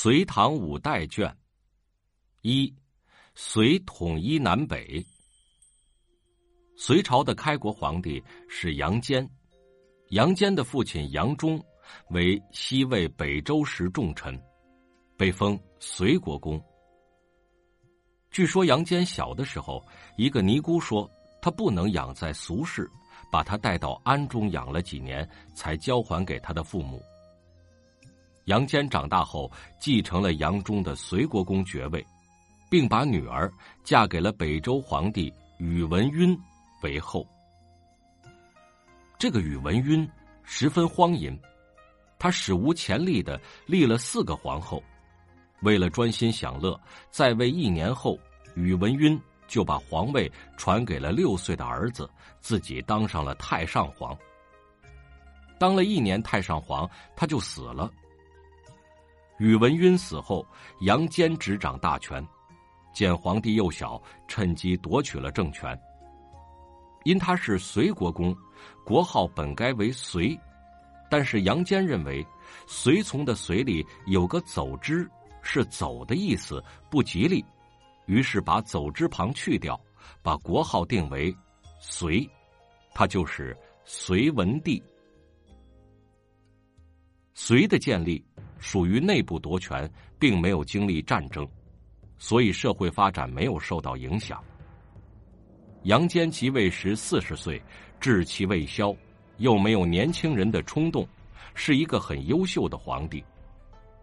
隋唐五代卷一，隋统一南北。隋朝的开国皇帝是杨坚，杨坚的父亲杨忠为西魏北周时重臣，被封隋国公。据说杨坚小的时候，一个尼姑说他不能养在俗世，把他带到庵中养了几年，才交还给他的父母。杨坚长大后，继承了杨忠的隋国公爵位，并把女儿嫁给了北周皇帝宇文赟为后。这个宇文赟十分荒淫，他史无前例的立了四个皇后。为了专心享乐，在位一年后，宇文赟就把皇位传给了六岁的儿子，自己当上了太上皇。当了一年太上皇，他就死了。宇文赟死后，杨坚执掌大权，见皇帝幼小，趁机夺取了政权。因他是隋国公，国号本该为隋，但是杨坚认为“随从”的“随”里有个“走之”，是走的意思，不吉利，于是把“走之”旁去掉，把国号定为隋，他就是隋文帝。隋的建立。属于内部夺权，并没有经历战争，所以社会发展没有受到影响。杨坚即位时四十岁，志气未消，又没有年轻人的冲动，是一个很优秀的皇帝。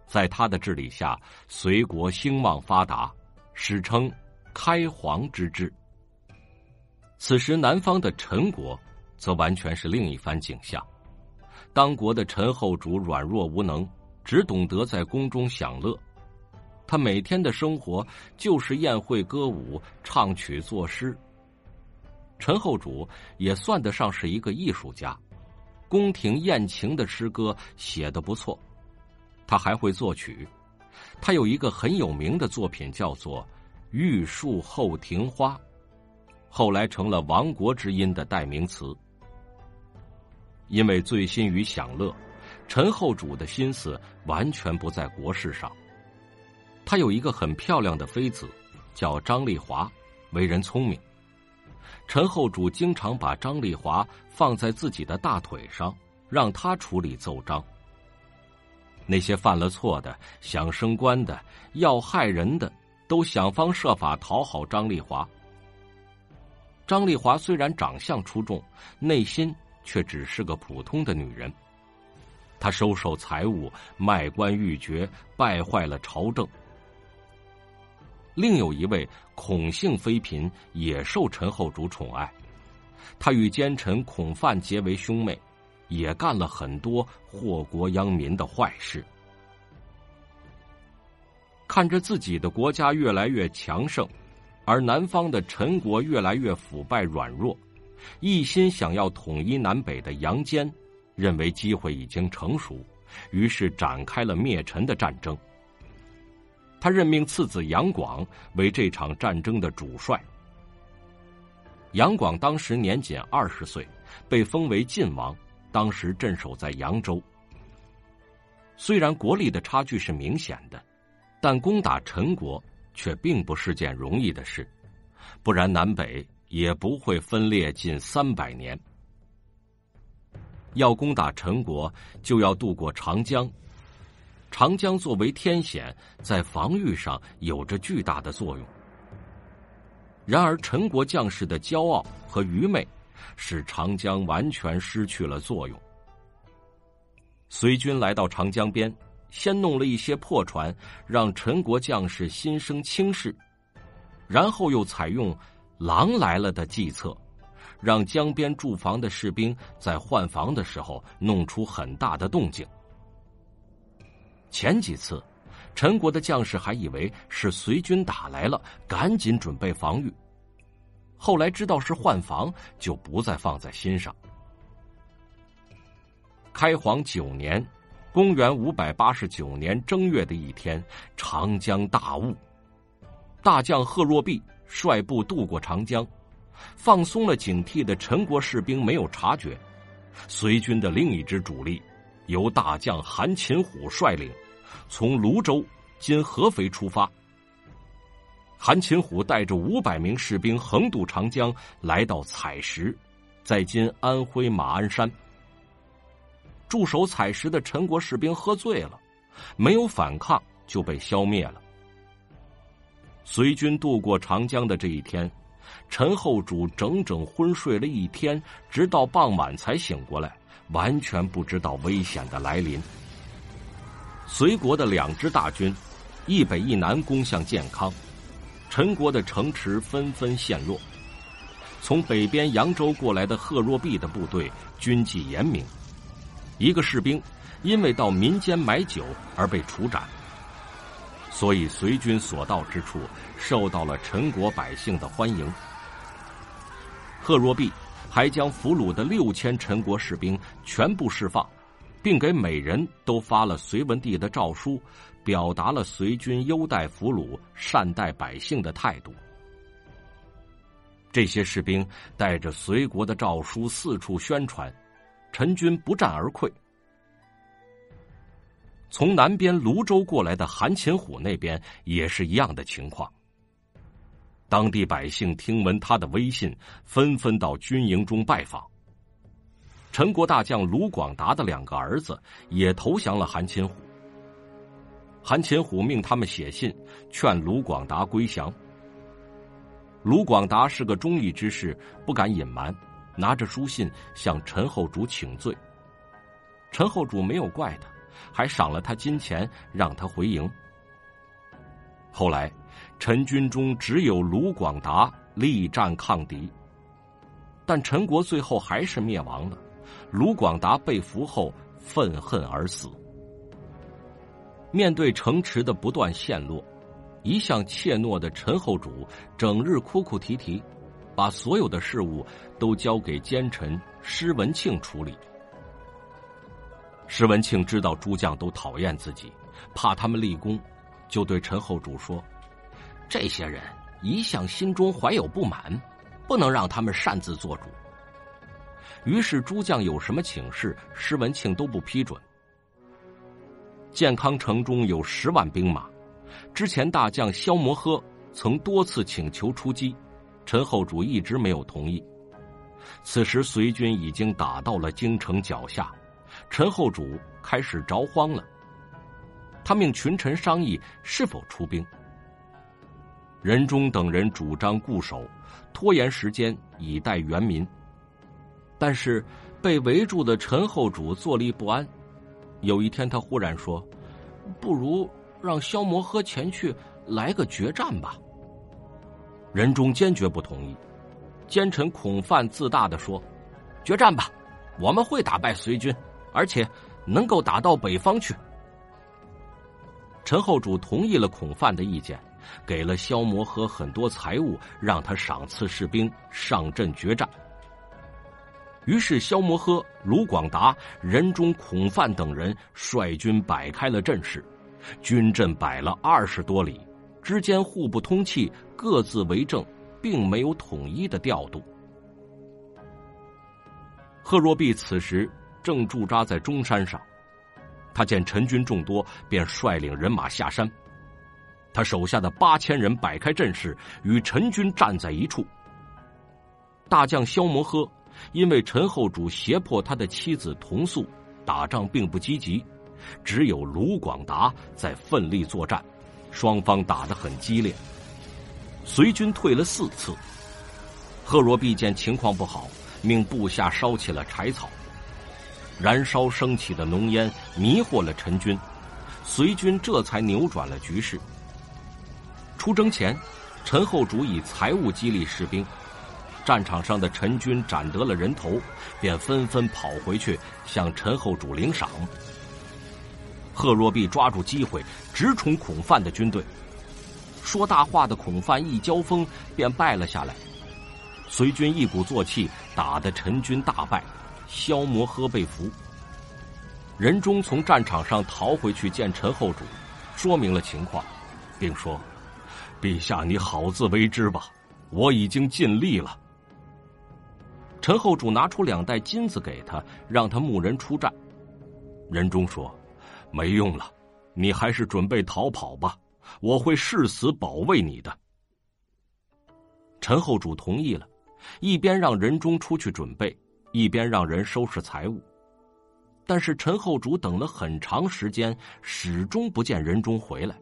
在他的治理下，隋国兴旺发达，史称“开皇之治”。此时，南方的陈国则完全是另一番景象。当国的陈后主软弱无能。只懂得在宫中享乐，他每天的生活就是宴会、歌舞、唱曲、作诗。陈后主也算得上是一个艺术家，宫廷艳情的诗歌写的不错，他还会作曲。他有一个很有名的作品，叫做《玉树后庭花》，后来成了亡国之音的代名词。因为醉心于享乐。陈后主的心思完全不在国事上。他有一个很漂亮的妃子，叫张丽华，为人聪明。陈后主经常把张丽华放在自己的大腿上，让他处理奏章。那些犯了错的、想升官的、要害人的，都想方设法讨好张丽华。张丽华虽然长相出众，内心却只是个普通的女人。她收受财物，卖官鬻爵，败坏了朝政。另有一位孔姓妃嫔也受陈后主宠爱，她与奸臣孔范结为兄妹，也干了很多祸国殃民的坏事。看着自己的国家越来越强盛，而南方的陈国越来越腐败软弱，一心想要统一南北的杨坚。认为机会已经成熟，于是展开了灭陈的战争。他任命次子杨广为这场战争的主帅。杨广当时年仅二十岁，被封为晋王，当时镇守在扬州。虽然国力的差距是明显的，但攻打陈国却并不是件容易的事，不然南北也不会分裂近三百年。要攻打陈国，就要渡过长江。长江作为天险，在防御上有着巨大的作用。然而，陈国将士的骄傲和愚昧，使长江完全失去了作用。隋军来到长江边，先弄了一些破船，让陈国将士心生轻视，然后又采用“狼来了”的计策。让江边驻防的士兵在换防的时候弄出很大的动静。前几次，陈国的将士还以为是隋军打来了，赶紧准备防御。后来知道是换防，就不再放在心上。开皇九年，公元五百八十九年正月的一天，长江大雾，大将贺若弼率部渡过长江。放松了警惕的陈国士兵没有察觉，隋军的另一支主力，由大将韩擒虎率领，从泸州经合肥出发。韩擒虎带着五百名士兵横渡长江，来到采石，在今安徽马鞍山。驻守采石的陈国士兵喝醉了，没有反抗就被消灭了。随军渡过长江的这一天，陈后主整整昏睡了一天，直到傍晚才醒过来，完全不知道危险的来临。隋国的两支大军，一北一南攻向建康。陈国的城池纷纷陷落，从北边扬州过来的贺若弼的部队军纪严明，一个士兵因为到民间买酒而被处斩，所以随军所到之处受到了陈国百姓的欢迎。贺若弼还将俘虏的六千陈国士兵全部释放，并给每人都发了隋文帝的诏书。表达了隋军优待俘虏、善待百姓的态度。这些士兵带着隋国的诏书四处宣传，陈军不战而溃。从南边泸州过来的韩擒虎那边也是一样的情况。当地百姓听闻他的威信，纷纷到军营中拜访。陈国大将卢广达的两个儿子也投降了韩擒虎。韩擒虎命他们写信劝卢广达归降。卢广达是个忠义之士，不敢隐瞒，拿着书信向陈后主请罪。陈后主没有怪他，还赏了他金钱，让他回营。后来，陈军中只有卢广达力战抗敌，但陈国最后还是灭亡了。卢广达被俘后，愤恨而死。面对城池的不断陷落，一向怯懦的陈后主整日哭哭啼啼，把所有的事物都交给奸臣施文庆处理。施文庆知道诸将都讨厌自己，怕他们立功，就对陈后主说：“这些人一向心中怀有不满，不能让他们擅自做主。”于是诸将有什么请示，施文庆都不批准。建康城中有十万兵马，之前大将萧摩诃曾多次请求出击，陈后主一直没有同意。此时隋军已经打到了京城脚下，陈后主开始着慌了。他命群臣商议是否出兵。任忠等人主张固守，拖延时间以待援民。但是被围住的陈后主坐立不安。有一天，他忽然说：“不如让萧摩诃前去来个决战吧。”任忠坚决不同意。奸臣孔范自大的说：“决战吧，我们会打败隋军，而且能够打到北方去。”陈后主同意了孔范的意见，给了萧摩诃很多财物，让他赏赐士兵上阵决战。于是，萧摩诃、卢广达、任忠、孔范等人率军摆开了阵势，军阵摆了二十多里，之间互不通气，各自为政，并没有统一的调度。贺若弼此时正驻扎在中山上，他见陈军众多，便率领人马下山。他手下的八千人摆开阵势，与陈军站在一处。大将萧摩诃。因为陈后主胁迫他的妻子同宿，打仗并不积极，只有卢广达在奋力作战，双方打得很激烈。隋军退了四次，贺若弼见情况不好，命部下烧起了柴草，燃烧升起的浓烟迷惑了陈军，隋军这才扭转了局势。出征前，陈后主以财物激励士兵。战场上的陈军斩得了人头，便纷纷跑回去向陈后主领赏。贺若弼抓住机会直冲孔范的军队，说大话的孔范一交锋便败了下来。隋军一鼓作气，打得陈军大败，萧摩诃被俘。任忠从战场上逃回去见陈后主，说明了情况，并说：“陛下，你好自为之吧，我已经尽力了。”陈后主拿出两袋金子给他，让他牧人出战。任忠说：“没用了，你还是准备逃跑吧，我会誓死保卫你的。陈后主同意了，一边让仁忠出去准备，一边让人收拾财物。但是陈后主等了很长时间，始终不见仁忠回来。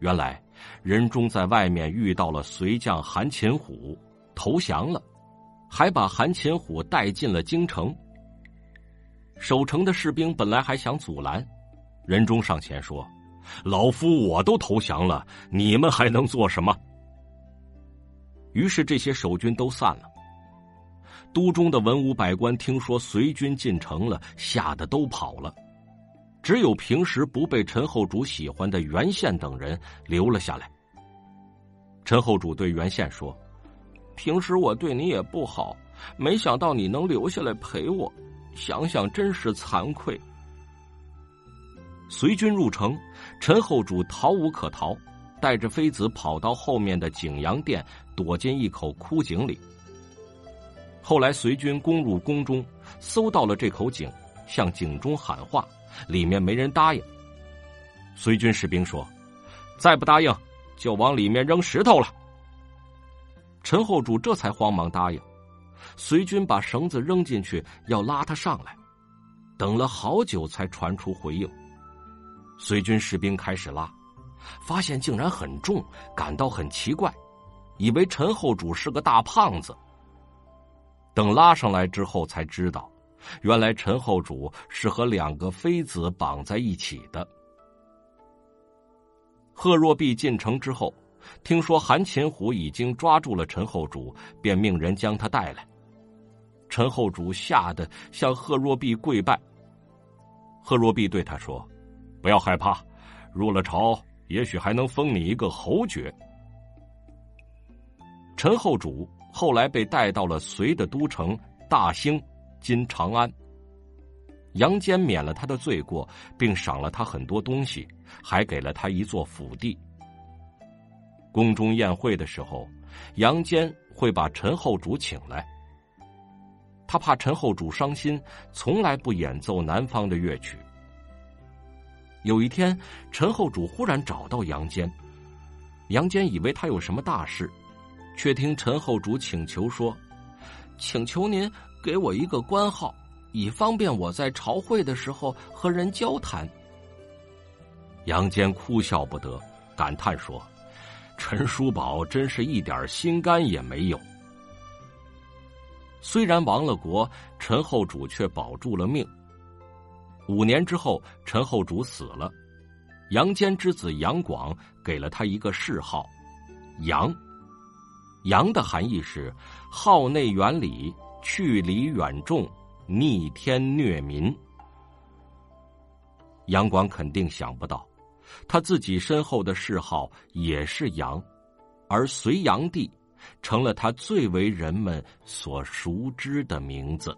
原来仁忠在外面遇到了随将韩擒虎，投降了，还把韩擒虎带进了京城。守城的士兵本来还想阻拦，仁忠上前说：“老夫我都投降了，你们还能做什么？”于是这些守军都散了。都中的文武百官听说随军进城了，吓得都跑了。只有平时不被陈后主喜欢的袁宪等人留了下来。陈后主对袁宪说：“平时我对你也不好，没想到你能留下来陪我，想想真是惭愧。”随军入城，陈后主逃无可逃，带着妃子跑到后面的景阳殿，躲进一口枯井里。后来随军攻入宫中，搜到了这口井，向井中喊话，里面没人答应。随军士兵说：“再不答应，就往里面扔石头了。”陈后主这才慌忙答应。随军把绳子扔进去，要拉他上来，等了好久才传出回应。随军士兵开始拉，发现竟然很重，感到很奇怪，以为陈后主是个大胖子。等拉上来之后，才知道，原来陈后主是和两个妃子绑在一起的。贺若弼进城之后，听说韩擒虎已经抓住了陈后主，便命人将他带来。陈后主吓得向贺若弼跪拜。贺若弼对他说：“不要害怕，入了朝，也许还能封你一个侯爵。”陈后主。后来被带到了隋的都城大兴，今长安。杨坚免了他的罪过，并赏了他很多东西，还给了他一座府地。宫中宴会的时候，杨坚会把陈后主请来。他怕陈后主伤心，从来不演奏南方的乐曲。有一天，陈后主忽然找到杨坚，杨坚以为他有什么大事。却听陈后主请求说：“请求您给我一个官号，以方便我在朝会的时候和人交谈。”杨坚哭笑不得，感叹说：“陈叔宝真是一点心肝也没有。”虽然亡了国，陈后主却保住了命。五年之后，陈后主死了，杨坚之子杨广给了他一个谥号“杨”。杨的含义是号内远里、去离远众、逆天虐民。杨广肯定想不到，他自己身后的谥号也是杨，而隋炀帝成了他最为人们所熟知的名字。